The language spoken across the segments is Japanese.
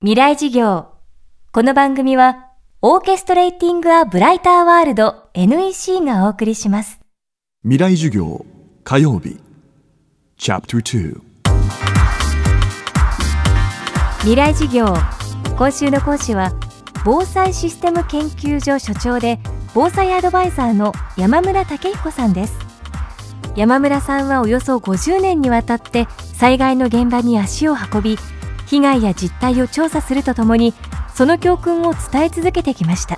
未来事業。この番組はオーケストレーティング・ア・ブライター・ワールド NEC がお送りします。未来授業火曜日。チャプター未来事業。今週の講師は防災システム研究所所長で防災アドバイザーの山村武彦さんです。山村さんはおよそ50年にわたって災害の現場に足を運び被害や実態を調査するとともにその教訓を伝え続けてきました。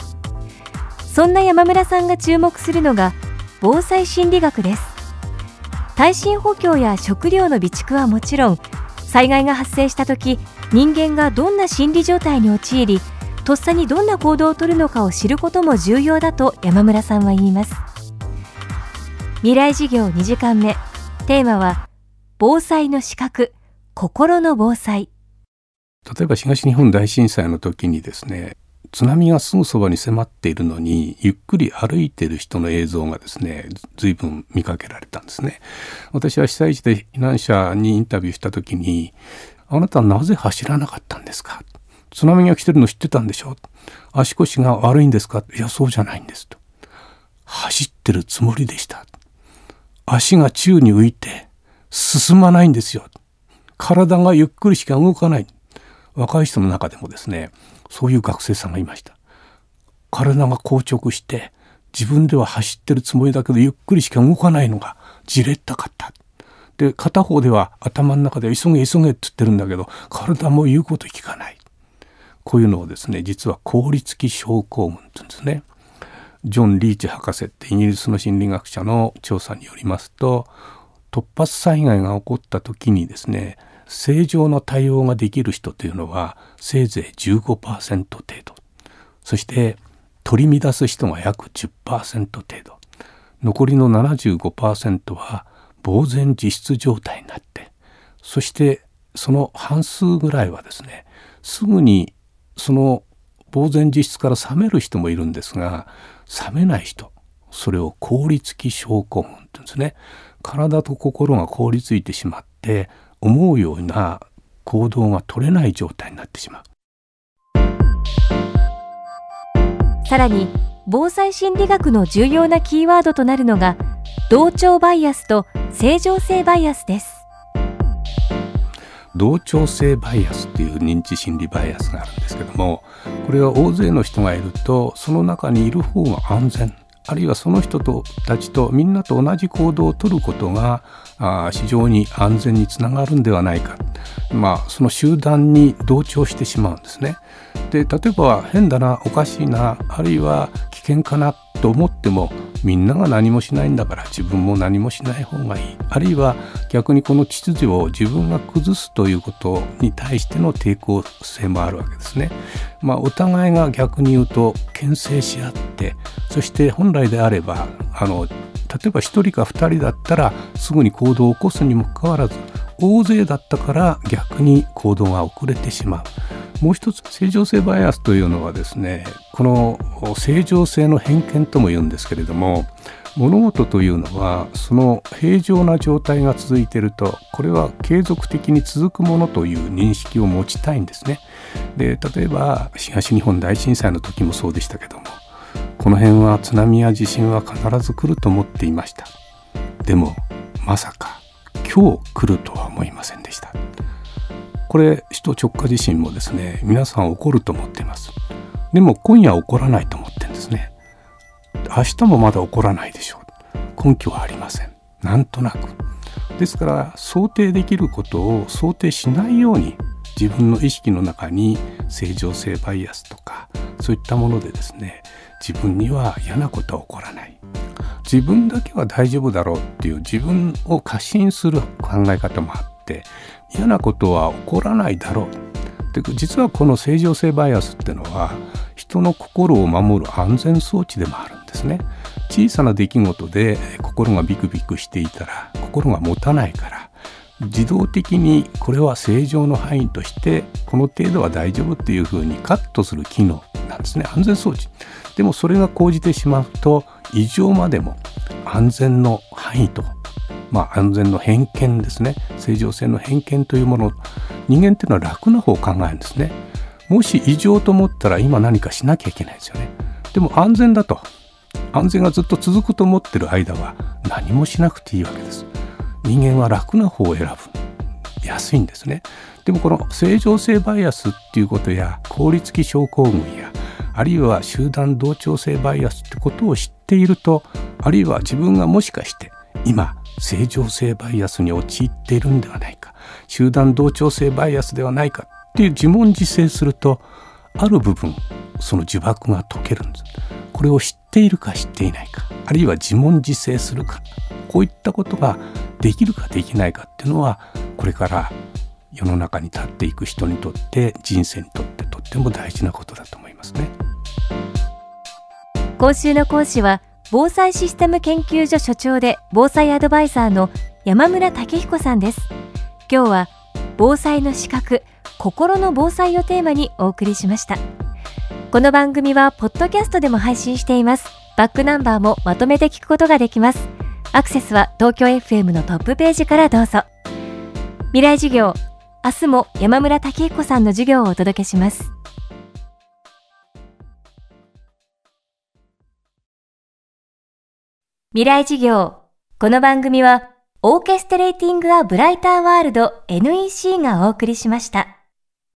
そんな山村さんが注目するのが防災心理学です。耐震補強や食料の備蓄はもちろん災害が発生した時人間がどんな心理状態に陥りとっさにどんな行動をとるのかを知ることも重要だと山村さんは言います。未来事業2時間目。テーマは防災の資格。心の防災。例えば東日本大震災の時にですね津波がすぐそばに迫っているのにゆっくり歩いている人の映像がですね随分見かけられたんですね。私は被災地で避難者にインタビューした時にあなたはなぜ走らなかったんですか津波が来てるの知ってたんでしょ足腰が悪いんですかいやそうじゃないんですと走ってるつもりでした足が宙に浮いて進まないんですよ体がゆっくりしか動かない若い人の中でもですねそういう学生さんがいました。体が硬直して自分では走ってるつもりだけどゆっくりしか動かないのがじれったかった。で片方では頭の中で急げ急げって言ってるんだけど体も言うこと聞かない。こういうのをですね実は効率期症候群って言うんですね。ジョン・リーチ博士ってイギリスの心理学者の調査によりますと突発災害が起こった時にですね正常な対応ができる人というのはせいぜい15%程度。そして取り乱す人が約10%程度。残りの75%は呆然自失状態になって。そしてその半数ぐらいはですねすぐにその呆然自失から冷める人もいるんですが冷めない人。それを凍りつき症候群って言うんですね。体と心が凍りついてしまって思うような行動が取れない状態になってしまう。さらに防災心理学の重要なキーワードとなるのが同調バイアスと正常性バイアスです。同調性バイアスっていう認知心理バイアスがあるんですけどもこれは大勢の人がいるとその中にいる方が安全あるいはその人とたちとみんなと同じ行動をとることがあ非常に安全につながるんではないか、まあ、その集団に同調してしまうんですね。で例えば変だなおかしいなあるいは危険かなと思ってもみんなが何もしないんだから自分も何もしない方がいいあるいは逆にこの秩序を自分が崩すということに対しての抵抗性もあるわけですね。まあ、お互いが逆に言うと牽制し合ってそして本来であればあの例えば1人か2人だったらすぐに行動を起こすにもかかわらず大勢だったから逆に行動が遅れてしまう。もう一つ正常性バイアスというのはですねこの正常性の偏見とも言うんですけれども物事というのはその平常な状態が続いているとこれは継続的に続くものという認識を持ちたいんですね。で例えば東日本大震災の時もそうでしたけどもこの辺は津波や地震は必ず来ると思っていました。でもまさか今日来るとは思いませんでした。これ首都直下地震もですね皆さん起こると思っています。でも今夜起こらないと思ってるんですね。明日もまだ起こらないでしょう。根拠はありません。なんとなく。ですから想定できることを想定しないように自分の意識の中に正常性バイアスとかそういったものでですね自分には嫌なことは起こらない。自分だけは大丈夫だろうっていう自分を過信する考え方もあって嫌なことは起こらないだろう。で実はこの正常性バイアスっていうのは人の心を守る安全装置でもあるんですね。小さな出来事で心がビクビクしていたら心が持たないから自動的にこれは正常の範囲としてこの程度は大丈夫っていうふうにカットする機能なんですね。安全装置。でもそれが講じてしまうと異常までも安全の範囲とまあ、安全の偏見ですね。正常性の偏見というもの人間っていうのは楽な方を考えるんですね。もし異常と思ったら今何かしなきゃいけないですよね。でも安全だと。安全がずっと続くと思ってる間は何もしなくていいわけです。人間は楽な方を選ぶ。安いんですね。でもこの正常性バイアスっていうことや効率期症候群やあるいは集団同調性バイアスってことを知っているとあるいは自分がもしかして今正常性バイアスに陥っているんではないか。集団同調性バイアスではないかっていう自問自制するとある部分その呪縛が解けるんです。これを知っているか知っていないかあるいは自問自制するか。こういったことができるかできないかっていうのはこれから世の中に立っていく人にとって人生にとってとっても大事なことだと思いますね。今週の講師は防災システム研究所所長で防災アドバイザーの山村武彦さんです。今日は防災の資格心の防災をテーマにお送りしました。この番組はポッドキャストでも配信しています。バックナンバーもまとめて聞くことができます。アクセスは東京 FM のトップページからどうぞ。未来授業明日も山村武彦さんの授業をお届けします。未来事業この番組はオーケストレーティング・ア・ブライター・ワールド NEC がお送りしました。